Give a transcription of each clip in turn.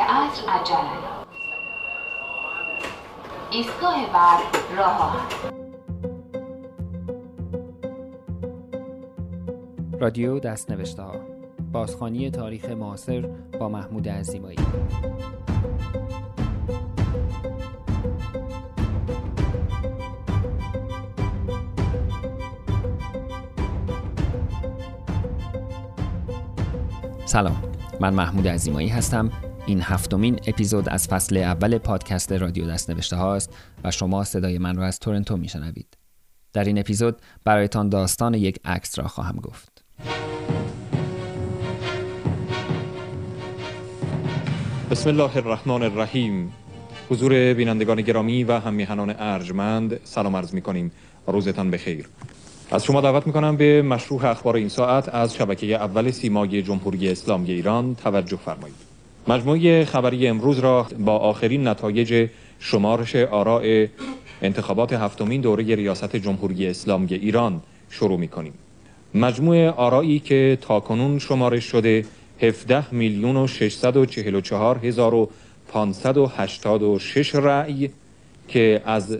عصر عجله ایستگاه بعد راه. رادیو دست نوشته ها. بازخانی تاریخ معاصر با محمود عزیمایی. سلام. من محمود عزیمایی هستم. این هفتمین اپیزود از فصل اول پادکست رادیو دست نوشته هاست و شما صدای من را از تورنتو میشنوید. در این اپیزود برایتان داستان یک عکس را خواهم گفت. بسم الله الرحمن الرحیم. حضور بینندگان گرامی و همیهنان ارجمند سلام عرض می کنیم روزتان بخیر. از شما دعوت می‌کنم به مشروع اخبار این ساعت از شبکه اول سیمای جمهوری اسلامی ایران توجه فرمایید. مجموعه خبری امروز را با آخرین نتایج شمارش آراء انتخابات هفتمین دوره ریاست جمهوری اسلامی ایران شروع می کنیم. مجموع آرایی که تاکنون شمارش شده 17 میلیون و 644 هزار و 586 رأی که از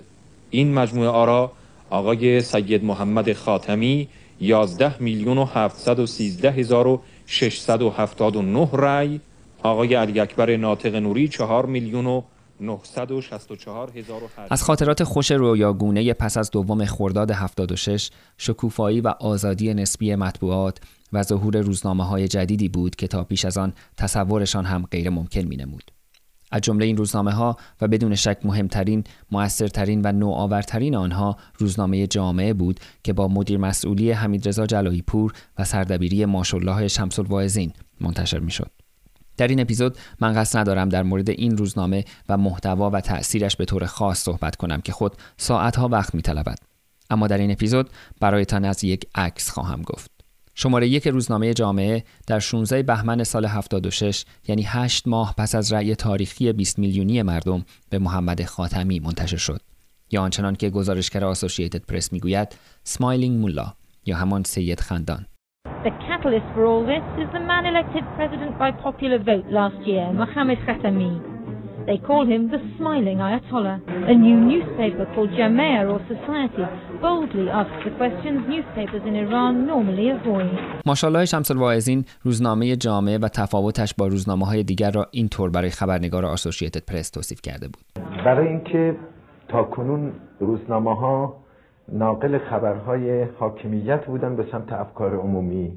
این مجموعه آرا آقای سید محمد خاتمی 11 میلیون و 713 هزار و 679 رأی آقای علی اکبر ناطق نوری 4 میلیون و 964 هزار از خاطرات خوش رویاگونه پس از دوم خرداد 76 شکوفایی و آزادی نسبی مطبوعات و ظهور روزنامه های جدیدی بود که تا پیش از آن تصورشان هم غیر ممکن می نمود. از جمله این روزنامه ها و بدون شک مهمترین، موثرترین و نوآورترین آنها روزنامه جامعه بود که با مدیر مسئولی حمیدرضا جلایی پور و سردبیری ماشالله شمس منتشر می‌شد. در این اپیزود من قصد ندارم در مورد این روزنامه و محتوا و تأثیرش به طور خاص صحبت کنم که خود ساعتها وقت میطلبد. اما در این اپیزود برایتان از یک عکس خواهم گفت. شماره یک روزنامه جامعه در 16 بهمن سال 76 یعنی 8 ماه پس از رأی تاریخی 20 میلیونی مردم به محمد خاتمی منتشر شد یا آنچنان که گزارشگر آسوسییتد پرس می‌گوید سمایلینگ مولا یا همان سید خندان The catalyst for all this is the man elected president by popular vote last year, Mohammed Khatami. They call him the smiling Ayatollah. A new newspaper called Jamea or Society boldly asks the questions newspapers in Iran normally avoid. ماشاءالله شمس الواعظین روزنامه جامعه و تفاوتش با روزنامه های دیگر را اینطور برای خبرنگار آسوسییتد پرس توصیف کرده بود. برای اینکه تا کنون روزنامه ها ناقل خبرهای حاکمیت بودن به سمت افکار عمومی.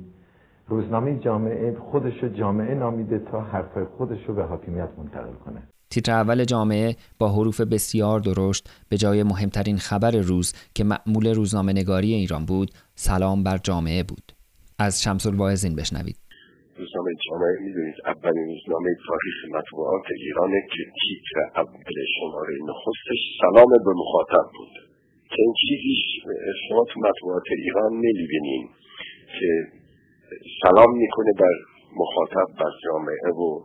روزنامه جامعه خودش رو جامعه نامیده تا حرفای خودش رو به حاکمیت منتقل کنه. تیتر اول جامعه با حروف بسیار درشت به جای مهمترین خبر روز که معمول روزنامه نگاری ایران بود سلام بر جامعه بود. از شمس الواعظین بشنوید. روزنامه جامعه می‌دونید اولین روزنامه تاریخ مطبوعات ایرانه که تیتر اول شماره نخستش سلام به مخاطب بود. که این چیزی شما تو مطبوعات ایران نمی‌بینین که سلام می‌کنه بر مخاطب بر جامعه و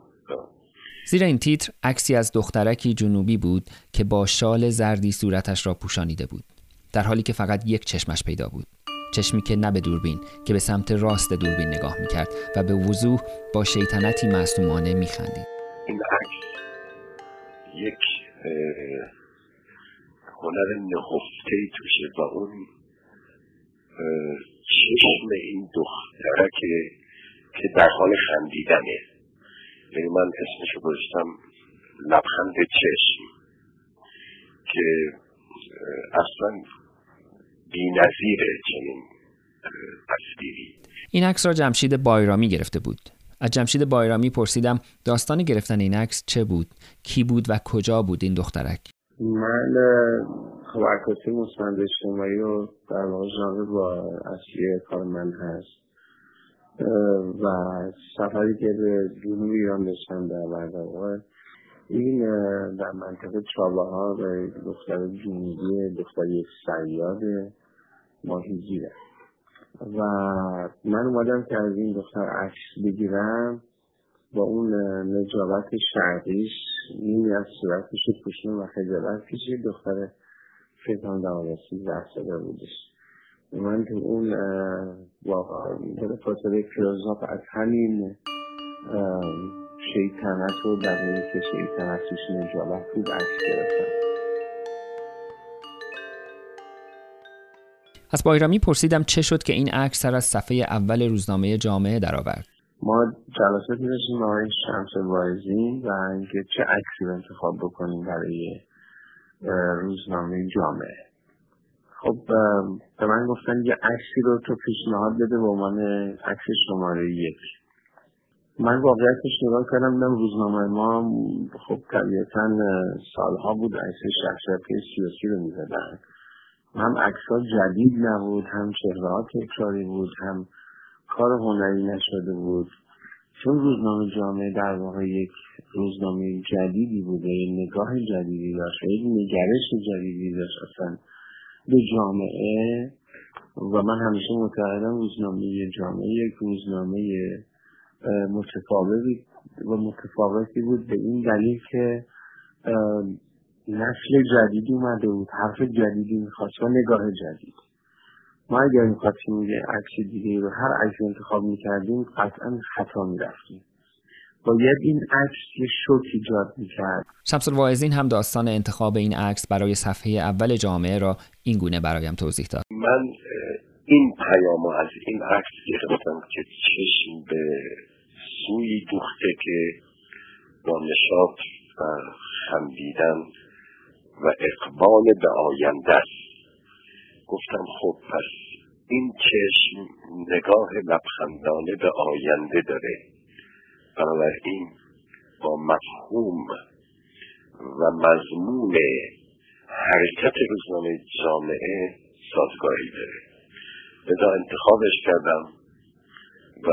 زیر این تیتر عکسی از دخترکی جنوبی بود که با شال زردی صورتش را پوشانیده بود. در حالی که فقط یک چشمش پیدا بود. چشمی که نه به دوربین که به سمت راست دوربین نگاه می‌کرد و به وضوح با شیطنتی معصومانه میخندید. این عکس یک هنر نهفته توشه و اون چشم این دختره که در حال خندیدنه. یعنی من اسمشو گذاشتم لبخند چشم که اصلا بی نظیره چنین تصویری. این عکس را جمشید بایرامی گرفته بود. از جمشید بایرامی پرسیدم داستان گرفتن این عکس چه بود؟ کی بود و کجا بود این دخترک؟ من خب مصمند اجتماعی رو در واقع ژانر با اصلی کار من هست. و سفری که به جنوب ایران داشتم در واقع این در منطقه ها به دختر جنوبی دختر یک سیاد ماهیگیره. و من اومدم که از این دختر عکس بگیرم با اون نجابت شرقیش نیمی از صورتش پوشیم و خجالت کشید دختر فکر کنم دوازده ساله بودش. من تو اون واقعا فاصله کلوزاپ از همین شهید تنت و بقیه که شهید تنت توش نجابت بود عکس گرفتن از بایرامی پرسیدم چه شد که این عکس سر از صفحه اول روزنامه جامعه درآورد؟ ما جلساتی داشتیم آقای شمس وایزی و اینکه چه عکسی رو انتخاب بکنیم برای روزنامه جامعه. خب به من گفتن یه عکسی رو تو پیشنهاد بده به عنوان عکس شماره یک. من واقعیتش نگاه کردم دیدم روزنامه ما خب طبیعتا سالها بود عکس شخصیت سیاسی رو می‌زدن. هم عکس ها جدید نبود هم چهره ها تکراری بود هم کار هنری نشده بود. چون روزنامه جامعه در واقع یک روزنامه جدیدی بوده یه نگاه جدیدی داشت یک نگرش جدیدی داشت اصلا به جامعه. و من همیشه معتقدم روزنامه جامعه یک روزنامه متفاوتی و متفاوتی بود به این دلیل که نسل جدیدی اومده بود حرف جدیدی می‌خواست و نگاه جدید. ما اگر می‌خواستیم یه عکس دیگه رو هر عکس انتخاب می‌کردیم قطعا خطا می‌رفتیم. باید این عکس یه شوک ایجاد می‌کرد. شمس الواعظین هم داستان انتخاب این عکس برای صفحه اول جامعه را این گونه برایم توضیح داد. من این پیام از این عکس گرفتم که چشم به سوی دوخته که با نشاط و خندیدن و اقبال به آینده است. گفتم خب پس این چشم نگاه لبخندانه به آینده داره. بنابراین با مفهوم و مضمون حرکت روزنامه جامعه سازگاری داره. لذا انتخابش کردم و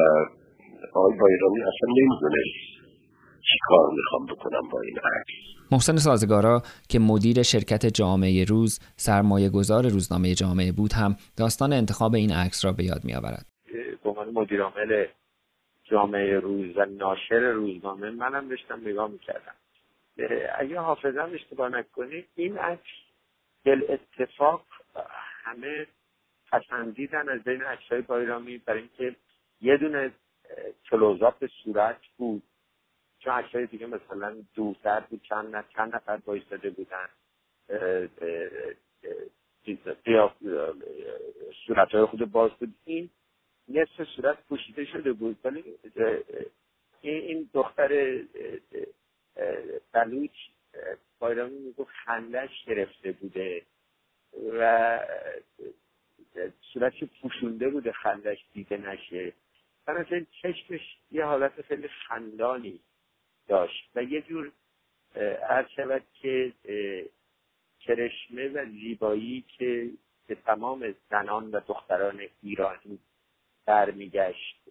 آقای بایرامی اصلا نمی‌دونست چی کار می‌خوام بکنم با این عکس. محسن سازگارا که مدیر شرکت جامعه روز سرمایه گذار روزنامه جامعه بود هم داستان انتخاب این عکس را به یاد می آورد. به عنوان مدیر عامل جامعه روز و ناشر روزنامه منم داشتم نگاه می‌کردم اگه حافظم اشتباه نکنید این عکس دل اتفاق همه پسندیدن از بین عکسهای بایرامی برای اینکه یه دونه کلوزاپ صورت بود چون عکسای دیگه مثلا دورتر بود چند چند نفر بایستاده بودن. صورت های خود باز بود. این نصف صورت پوشیده شده بود. ولی این دختر بلوچ بایرامی می‌گفت خندش گرفته بوده و صورتش پوشونده بوده خندش دیده نشه. بنابراین چشمش یه حالت خیلی خندانی. داشت. و یه جور عرض شود که کرشمه و زیبایی که به تمام زنان و دختران ایرانی برمیگشت.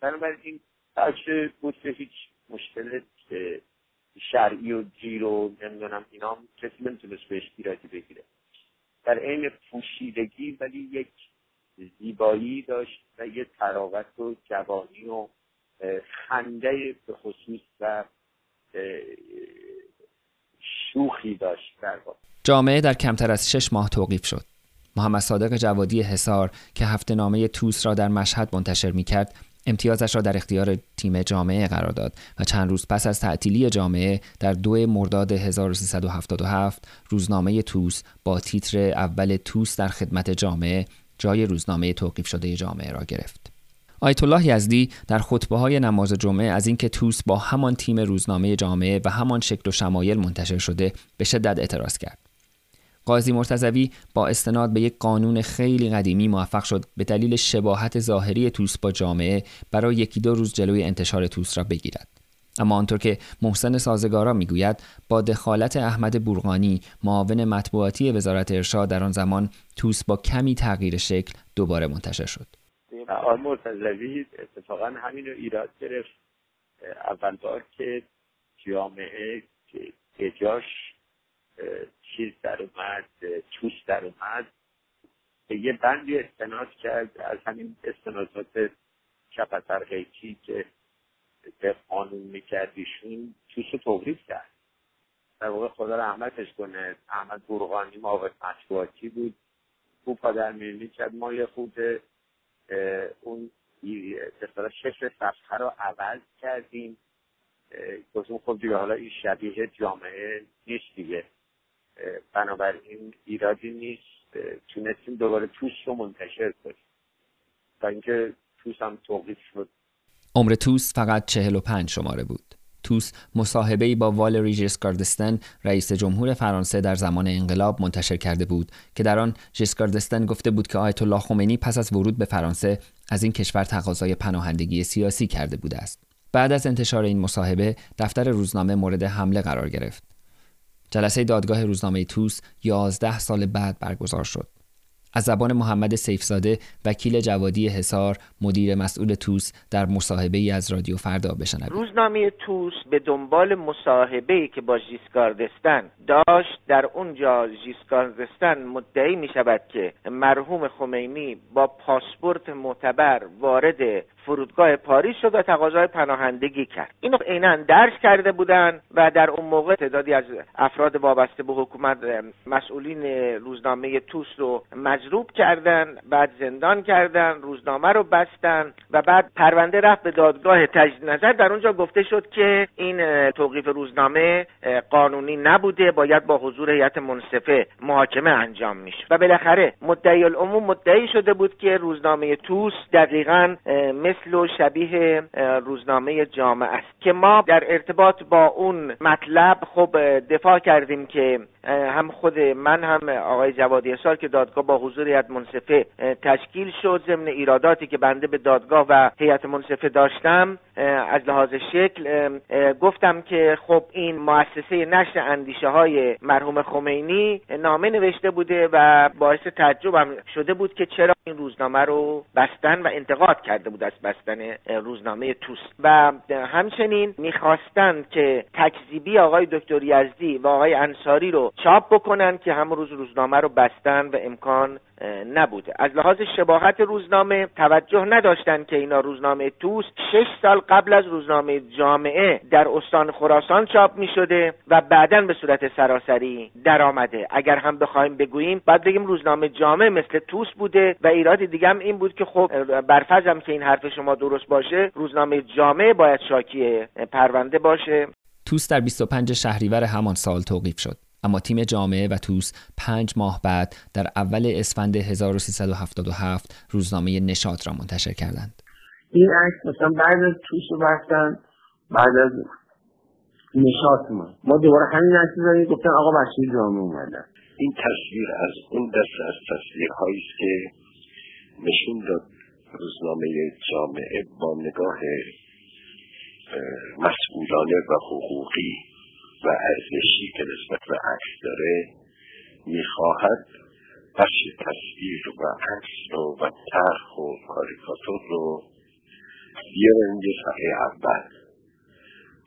بنابراین بچه بود که هیچ مشکل شرعی و جیر و نمی‌دونم اینا کسی نمی‌تونست بهش ایرادی بگیره. در عین پوشیدگی ولی یک زیبایی داشت و یه تراوت و جوانی و خنده به خصوص و شوخی داشت در جامعه در کمتر از شش ماه توقیف شد. محمد صادق جوادی حسار که هفته نامه توس را در مشهد منتشر می کرد امتیازش را در اختیار تیم جامعه قرار داد و چند روز پس از تعطیلی جامعه در دو مرداد 1377 روزنامه توس با تیتر اول توس در خدمت جامعه جای روزنامه توقیف شده جامعه را گرفت. آیت الله یزدی در خطبه های نماز جمعه از اینکه توس با همان تیم روزنامه جامعه و همان شکل و شمایل منتشر شده به شدت اعتراض کرد. قاضی مرتضوی با استناد به یک قانون خیلی قدیمی موفق شد به دلیل شباهت ظاهری توس با جامعه برای یکی دو روز جلوی انتشار توس را بگیرد. اما آنطور که محسن سازگارا می‌گوید با دخالت احمد بورقانی معاون مطبوعاتی وزارت ارشاد در آن زمان توس با کمی تغییر شکل دوباره منتشر شد. آقای مرتضوی اتفاقا همین رو ایراد گرفت. اول بار که جامعه که جاش چیز در اومد توس در اومد. به یه بندی استناد کرد از همین استنادات چپ غیچی که به قانون میکردیشون توس رو توقیف کرد. در واقع خدا رحمتش کنه احمد برغانی معاون مطبوعاتی بود. خوب پادر میلی کرد ما یه خود اون به شکل صفحه رو عوض کردیم. گفتم خب دیگه حالا این شبیه جامعه نیست دیگه. بنابراین ایرادی نیست. تونستیم دوباره توس رو منتشر کنیم. تا اینکه توس هم توقیف شد. عمر توس فقط چهل و پنج شماره بود. توس مصاحبه‌ای با والری ژسکاردستن رئیس جمهور فرانسه در زمان انقلاب منتشر کرده بود که در آن ژسکاردستن گفته بود که آیت الله خمینی پس از ورود به فرانسه از این کشور تقاضای پناهندگی سیاسی کرده بوده است. بعد از انتشار این مصاحبه دفتر روزنامه مورد حمله قرار گرفت. جلسه دادگاه روزنامه توس 11 سال بعد برگزار شد. از زبان محمد سیفزاده وکیل جوادی حسار مدیر مسئول توس در مصاحبه ای از رادیو فردا بشنوید. روزنامه توس به دنبال مصاحبه ای که با ژیسکاردستن داشت در اونجا ژیسکاردستن مدعی می شود که مرحوم خمینی با پاسپورت معتبر وارد فرودگاه پاریس شد و تقاضای پناهندگی کرد. اینو عینا درس کرده بودن و در اون موقع تعدادی از افراد وابسته به حکومت مسئولین روزنامه توس رو مجروب کردن بعد زندان کردن روزنامه رو بستن و بعد پرونده رفت به دادگاه تجدید نظر. در اونجا گفته شد که این توقیف روزنامه قانونی نبوده باید با حضور هیئت منصفه محاکمه انجام میشه و بالاخره مدعی العموم مدعی شده بود که روزنامه توس دقیقا مثل و شبیه روزنامه جامعه است که ما در ارتباط با اون مطلب خب دفاع کردیم که هم خود من هم آقای جوادی سال که دادگاه با حضور هیئت منصفه تشکیل شد ضمن ایراداتی که بنده به دادگاه و هیئت منصفه داشتم از لحاظ شکل گفتم که خب این مؤسسه نشر اندیشه های مرحوم خمینی نامه نوشته بوده و باعث تعجب شده بود که چرا این روزنامه رو بستن و انتقاد کرده بود از بستن روزنامه توس و همچنین می‌خواستند که تکذیبی آقای دکتر یزدی و آقای انصاری رو چاپ بکنن که همون روز روزنامه رو بستن و امکان نبوده. از لحاظ شباهت روزنامه توجه نداشتن که اینا روزنامه توس شش سال قبل از روزنامه جامعه در استان خراسان چاپ می شده و بعدا به صورت سراسری درآمده. اگر هم بخوایم بگوییم باید بگیم روزنامه جامعه مثل توس بوده و ایراد دیگه هم این بود که خب برفرضم که این حرف شما درست باشه روزنامه جامعه باید شاکی پرونده باشه. توس در 25 شهریور همان سال توقیف شد. اما تیم جامعه و توس پنج ماه بعد در اول اسفند 1377 روزنامه نشاط را منتشر کردند. این عکس مثلا بعد از توس رو بستن بعد از نشاط ما ما دوباره همین عکس زدیم گفتن آقا بچه جامعه اومدن این تصویر از اون دست از تصویرهایی است که نشون داد روزنامه جامعه با نگاه مسئولانه و حقوقی و ارزشی که نسبت به عکس داره می‌خواهد بخش تصویر و عکس رو و طرح و کاریکاتور رو بیارن یه صفحه اول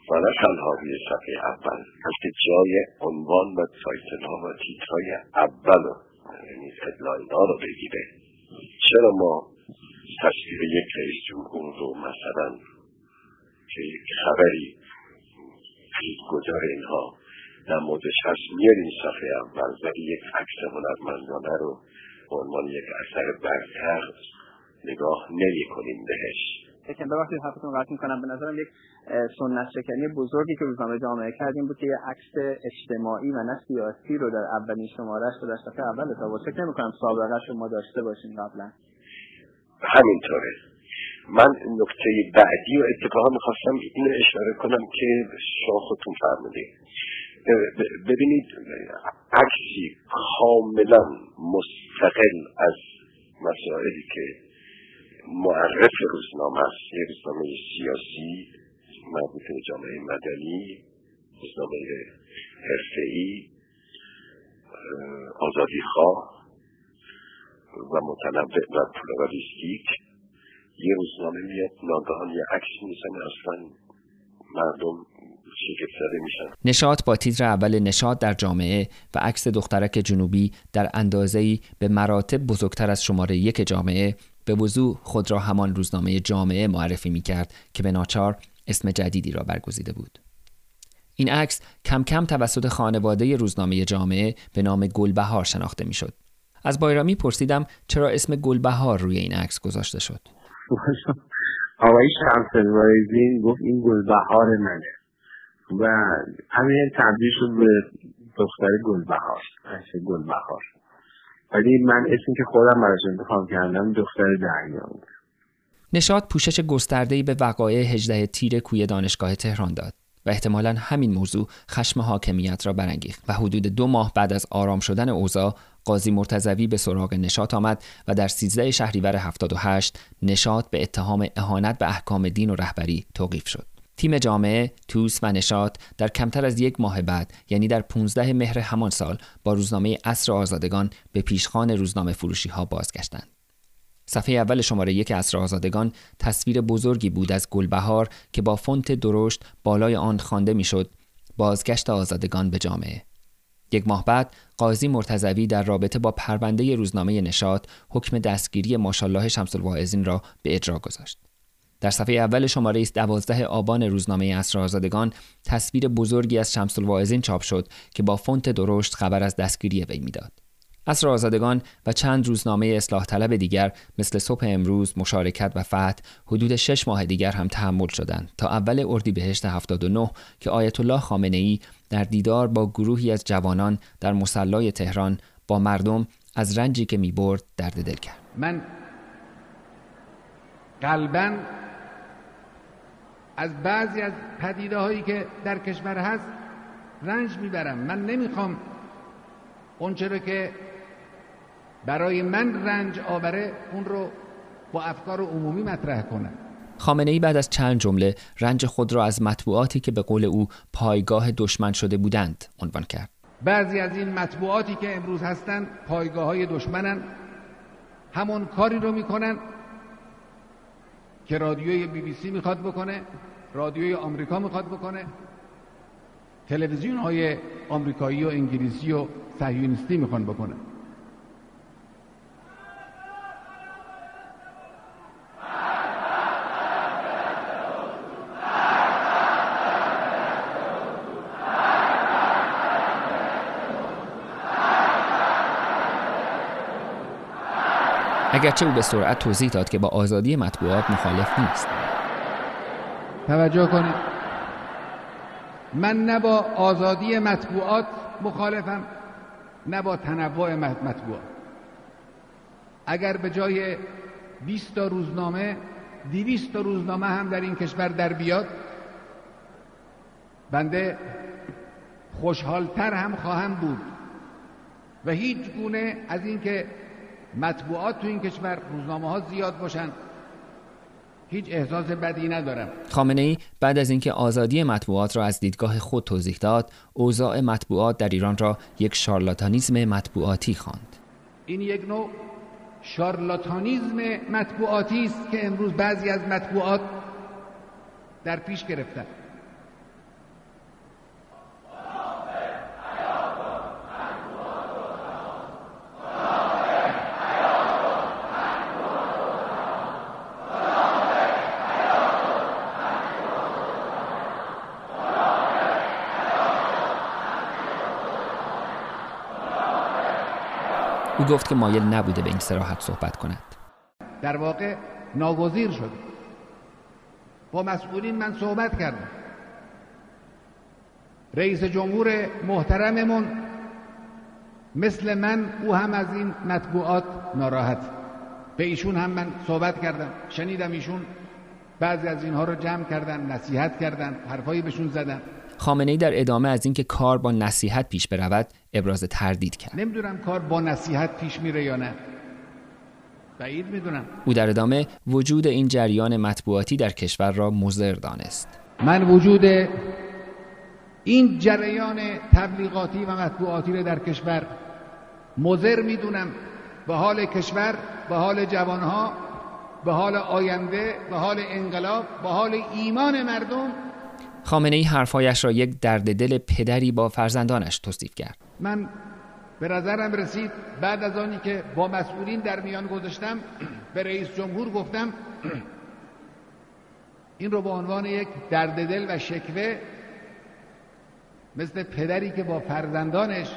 و نه تنها روی صفحه اول بلکه جای عنوان و تایتل ها و تیترهای اول یعنی هدلاین ها رو بگیره. چرا ما تصویر یک رئیس جمهور رو مثلا که یک خبری گذار اینها. در موردش هست میاریم صفحه اول ولی یک عکس هنرمندانه رو به عنوان یک اثر برتر نگاه نمی کنیم بهش یکم ببخشید حرفتون قطع می‌کنم. به نظرم یک سنت شکنی بزرگی که روزنامه جامعه کردیم بود که یه عکس اجتماعی و نه سیاسی رو در اولین شمارهش رو در صفحه اول اصابه فکر نمی کنم سابقه شما داشته باشیم قبلا. همینطوره. من نکته بعدی و اتفاقا می‌خواستم اینو اشاره کنم که شما خودتون فرمودید ببینید عکسی کاملا مستقل از مسائلی که معرف روزنامه است. یه روزنامه سیاسی مربوط به جامعه مدنی روزنامه حرفهای آزادی خواه و متنوع و پلورالیستیک. یه روزنامه میاد ناگهان یه عکس می‌زنه اصلا مردم نشاط با تیتر اول نشاط در جامعه و عکس دخترک جنوبی در اندازه‌ای به مراتب بزرگتر از شماره یک جامعه به وضوح خود را همان روزنامه جامعه معرفی می کرد که به ناچار اسم جدیدی را برگزیده بود. این عکس کم کم توسط خانواده روزنامه جامعه به نام گلبهار شناخته می شد. از بایرامی پرسیدم چرا اسم گلبهار روی این عکس گذاشته شد. آقای شمس وایزین گفت این گلبهار منه. و همین تبدیل شد به دختر گلبهار. عکس گلبهار. ولی من اسمی که خودم براش انتخاب کردم دختر دریا بود. نشاد پوشش گسترده‌ای به وقایع 18 تیر کوی دانشگاه تهران داد و احتمالا همین موضوع خشم حاکمیت را برانگیخت و حدود دو ماه بعد از آرام شدن اوضاع قاضی مرتضوی به سراغ نشات آمد و در 13 شهریور 78 نشات به اتهام اهانت به احکام دین و رهبری توقیف شد. تیم جامعه، توس و نشات در کمتر از یک ماه بعد یعنی در 15 مهر همان سال با روزنامه اصر آزادگان به پیشخان روزنامه فروشی ها بازگشتند. صفحه اول شماره یک اصر آزادگان تصویر بزرگی بود از گلبهار که با فونت درشت بالای آن خوانده می‌شد بازگشت آزادگان به جامعه یک ماه بعد قاضی مرتضوی در رابطه با پرونده روزنامه نشاد حکم دستگیری ماشالله شمس الواعظین را به اجرا گذاشت. در صفحه اول شماره است دوازده آبان روزنامه اصر آزادگان تصویر بزرگی از شمس الواعظین چاپ شد که با فونت درشت خبر از دستگیری وی می‌داد. اصر آزادگان و چند روزنامه اصلاح طلب دیگر مثل صبح امروز، مشارکت و فتح حدود شش ماه دیگر هم تحمل شدند تا اول اردیبهشت 79 که آیت الله خامنه ای در دیدار با گروهی از جوانان در مسلای تهران با مردم از رنجی که می برد درد دل کرد. من قلبا از بعضی از پدیده هایی که در کشور هست رنج می‌برم من نمی‌خوام اونچه که برای من رنج آوره اون رو با افکار عمومی مطرح کنم. خامنه ای بعد از چند جمله رنج خود را از مطبوعاتی که به قول او پایگاه دشمن شده بودند عنوان کرد. بعضی از این مطبوعاتی که امروز هستند پایگاه های دشمنن. همون کاری رو می‌کنن که رادیوی بی بی سی می‌خواد بکنه رادیوی آمریکا می‌خواد بکنه تلویزیون های آمریکایی و انگلیسی و صهیونیستی می‌خوان بکنه اگرچه او به سرعت توضیح داد که با آزادی مطبوعات مخالف نیست. توجه کنید. من نه با آزادی مطبوعات مخالفم نه با تنوع مطبوعات. اگر به جای 20 تا روزنامه 200 تا روزنامه هم در این کشور در بیاد بنده خوشحالتر هم خواهم بود. و هیچ گونه از اینکه مطبوعات تو این کشور روزنامه ها زیاد باشن. هیچ احساس بدی ندارم. خامنه ای بعد از اینکه آزادی مطبوعات را از دیدگاه خود توضیح داد اوضاع مطبوعات در ایران را یک شارلاتانیزم مطبوعاتی خواند. این یک نوع شارلاتانیزم مطبوعاتی است که امروز بعضی از مطبوعات در پیش گرفتند او گفت که مایل نبوده به این سراحت صحبت کند. در واقع ناگزیر شد. با مسئولین من صحبت کردم. رئیس جمهور محترممون مثل من او هم از این مطبوعات ناراحت. به ایشون هم من صحبت کردم. شنیدم ایشون بعضی از اینها رو جمع کردن نصیحت کردن حرفایی بهشون زدن. خامنه ای در ادامه از اینکه کار با نصیحت پیش برود ابراز تردید کرد. نمی‌دونم کار با نصیحت پیش میره یا نه. بعید می‌دونم. او در ادامه وجود این جریان مطبوعاتی در کشور را مضر دانست. من وجود این جریان تبلیغاتی و مطبوعاتی را در کشور مضر می‌دونم. به حال کشور به حال جوانها به حال آینده به حال انقلاب به حال ایمان مردم خامنه ای حرفایش را یک درد دل پدری با فرزندانش توصیف کرد. من به نظرم رسید بعد از آنی که با مسئولین در میان گذاشتم به رئیس جمهور گفتم این رو به عنوان یک درد دل و شکوه مثل پدری که با فرزندانش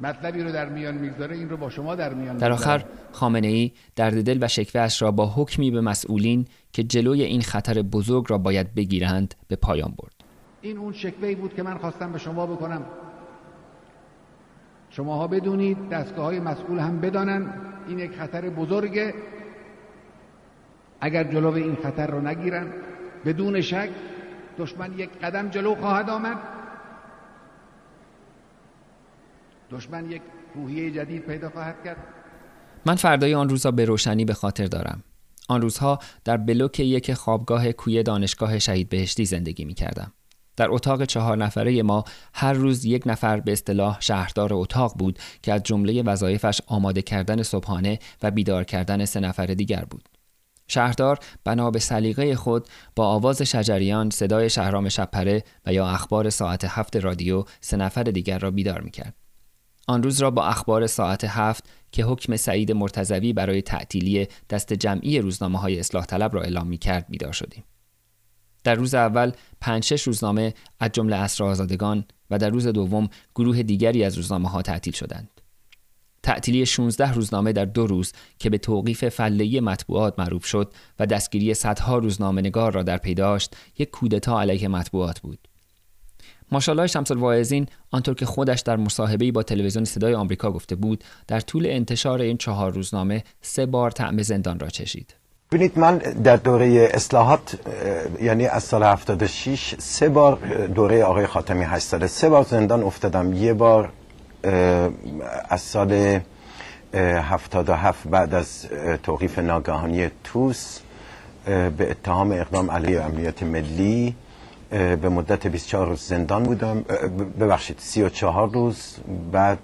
مطلبی رو در میان می‌گذاره این رو با شما در میان در آخر خامنه ای درد دل و شکوهش را با حکمی به مسئولین که جلوی این خطر بزرگ را باید بگیرند به پایان برد. این اون شکوه بود که من خواستم به شما بکنم. شماها بدونید دستگاه های مسئول هم بدانن این یک خطر بزرگه. اگر جلو این خطر رو نگیرن بدون شک دشمن یک قدم جلو خواهد آمد. دشمن یک روحیه جدید پیدا خواهد کرد من فردای آن روزها به روشنی به خاطر دارم آن روزها در بلوک یک خوابگاه کوی دانشگاه شهید بهشتی زندگی می کردم. در اتاق چهار نفره ما هر روز یک نفر به اصطلاح شهردار اتاق بود که از جمله وظایفش آماده کردن صبحانه و بیدار کردن سه نفر دیگر بود. شهردار بنا به سلیقه خود با آواز شجریان صدای شهرام شپره و یا اخبار ساعت هفت رادیو سه نفر دیگر را بیدار می‌کرد. آن روز را با اخبار ساعت هفت که حکم سعید مرتزوی برای تعطیلی دست جمعی روزنامه های اصلاح طلب را اعلام می کرد بیدار شدیم. در روز اول پنج شش روزنامه از جمله اصر آزادگان و در روز دوم گروه دیگری از روزنامه ها تعطیل شدند. تعطیلی 16 روزنامه در دو روز که به توقیف فله مطبوعات معروف شد و دستگیری صدها روزنامه نگار را در پی داشت یک کودتا علیه مطبوعات بود. ماشاءالله شمس الواعظین آنطور که خودش در مصاحبه‌ای با تلویزیون صدای آمریکا گفته بود در طول انتشار این چهار روزنامه سه بار طعم زندان را چشید. ببینید من در دوره اصلاحات یعنی از سال 76 سه بار دوره آقای خاتمی 8 ساله سه بار زندان افتادم. یه بار از سال 77 بعد از توقیف ناگهانی توس به اتهام اقدام علیه امنیت ملی به مدت 24 روز زندان بودم. ببخشید 34 روز بعد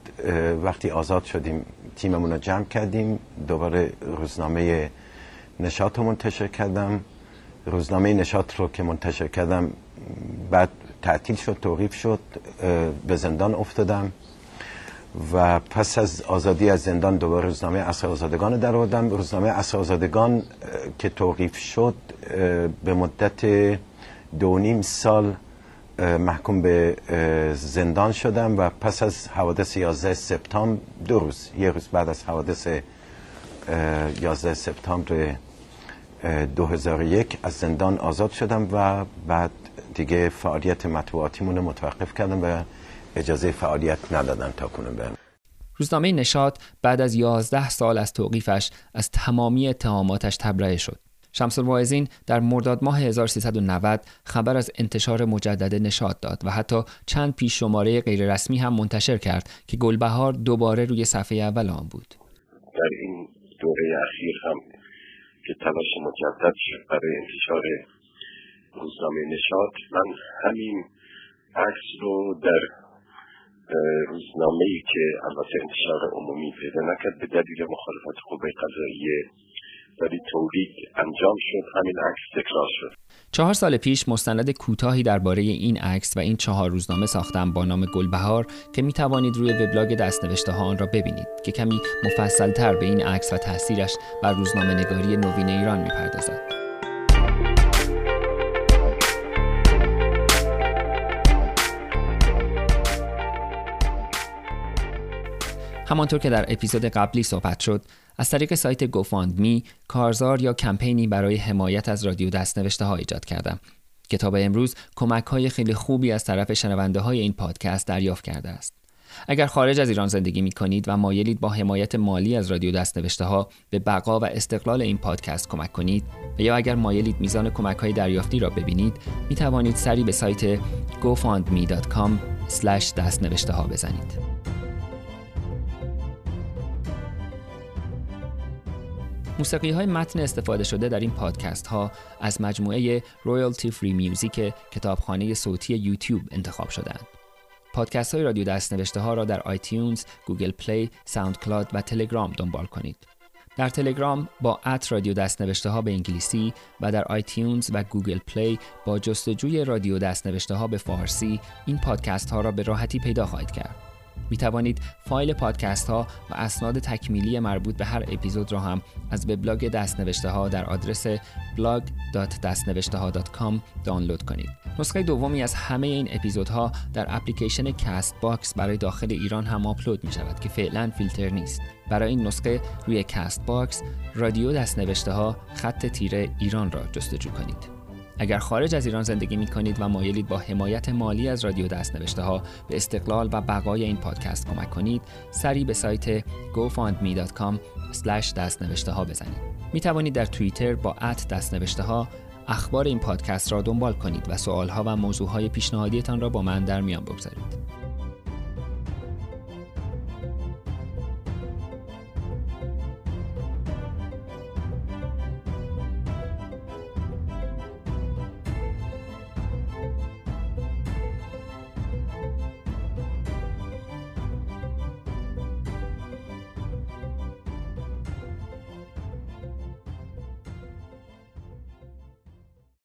وقتی آزاد شدیم تیممون رو جمع کردیم. دوباره روزنامه نشاط رو منتشر کردم. روزنامه نشاط رو که منتشر کردم بعد تعطیل شد توقیف شد به زندان افتادم. و پس از آزادی از زندان دوباره روزنامه اصر آزادگان در آوردم روزنامه اصر آزادگان که توقیف شد به مدت دو نیم سال محکوم به زندان شدم و پس از حوادث 11 سپتامبر دو روز یه روز بعد از حوادث 11 سپتامبر 2001 از زندان آزاد شدم و بعد دیگه فعالیت مطبوعاتیمون رو متوقف کردم و اجازه فعالیت ندادن تا کنون بهم روزنامه نشاط بعد از 11 سال از توقیفش از تمامی اتهاماتش تبرئه شد. شمس الواعظین در مرداد ماه 1390 خبر از انتشار مجدد نشاد داد و حتی چند پیش شماره غیررسمی هم منتشر کرد که گلبهار دوباره روی صفحه اول آن بود. در این دوره اخیر هم که تلاش مجدد برای انتشار روزنامه نشاد من همین عکس رو در روزنامه ای که البته انتشار عمومی پیدا نکرد به دلیل مخالفت قوه قضاییه ولی تولید انجام شد همین عکس تکرار شد چهار سال پیش مستند کوتاهی درباره این عکس و این چهار روزنامه ساختم با نام گلبهار که می توانید روی وبلاگ دستنوشته ها آن را ببینید که کمی مفصل تر به این عکس و تاثیرش بر روزنامه نگاری نوین ایران می پردازد. همانطور که در اپیزود قبلی صحبت شد از طریق سایت گوفاندمی کارزار یا کمپینی برای حمایت از رادیو دستنوشته ها ایجاد کردم. کتاب امروز کمک های خیلی خوبی از طرف شنونده های این پادکست دریافت کرده است. اگر خارج از ایران زندگی می کنید و مایلید با حمایت مالی از رادیو دستنوشته ها به بقا و استقلال این پادکست کمک کنید یا اگر مایلید میزان کمک های دریافتی را ببینید می توانید سری به سایت gofundme.com دستنوشته ها بزنید. موسیقی های متن استفاده شده در این پادکست ها از مجموعه royalty free music کتابخانه صوتی یوتیوب انتخاب شدند. پادکست های رادیو دستنوشته ها را در iTunes، Google Play، SoundCloud و تلگرام دنبال کنید. در تلگرام با at رادیو دستنوشته ها به انگلیسی و در iTunes و Google Play با جستجوی رادیو دستنوشته ها به فارسی این پادکست ها را به راحتی پیدا خواهید کرد. می توانید فایل پادکست ها و اسناد تکمیلی مربوط به هر اپیزود را هم از وبلاگ دستنوشته ها در آدرس blog.dastneveshte.com دانلود کنید. نسخه دومی از همه این اپیزودها در اپلیکیشن Castbox برای داخل ایران هم آپلود می شود که فعلا فیلتر نیست. برای این نسخه روی Castbox رادیو دستنوشته ها خط تیره ایران را جستجو کنید. اگر خارج از ایران زندگی می کنید و مایلید با حمایت مالی از رادیو دستنوشته ها به استقلال و بقای این پادکست کمک کنید سری به سایت gofundme.com دستنوشته ها بزنید. می توانید در توییتر با at دستنوشته ها اخبار این پادکست را دنبال کنید و سوال ها و موضوع های پیشنهادیتان را با من در میان بگذارید.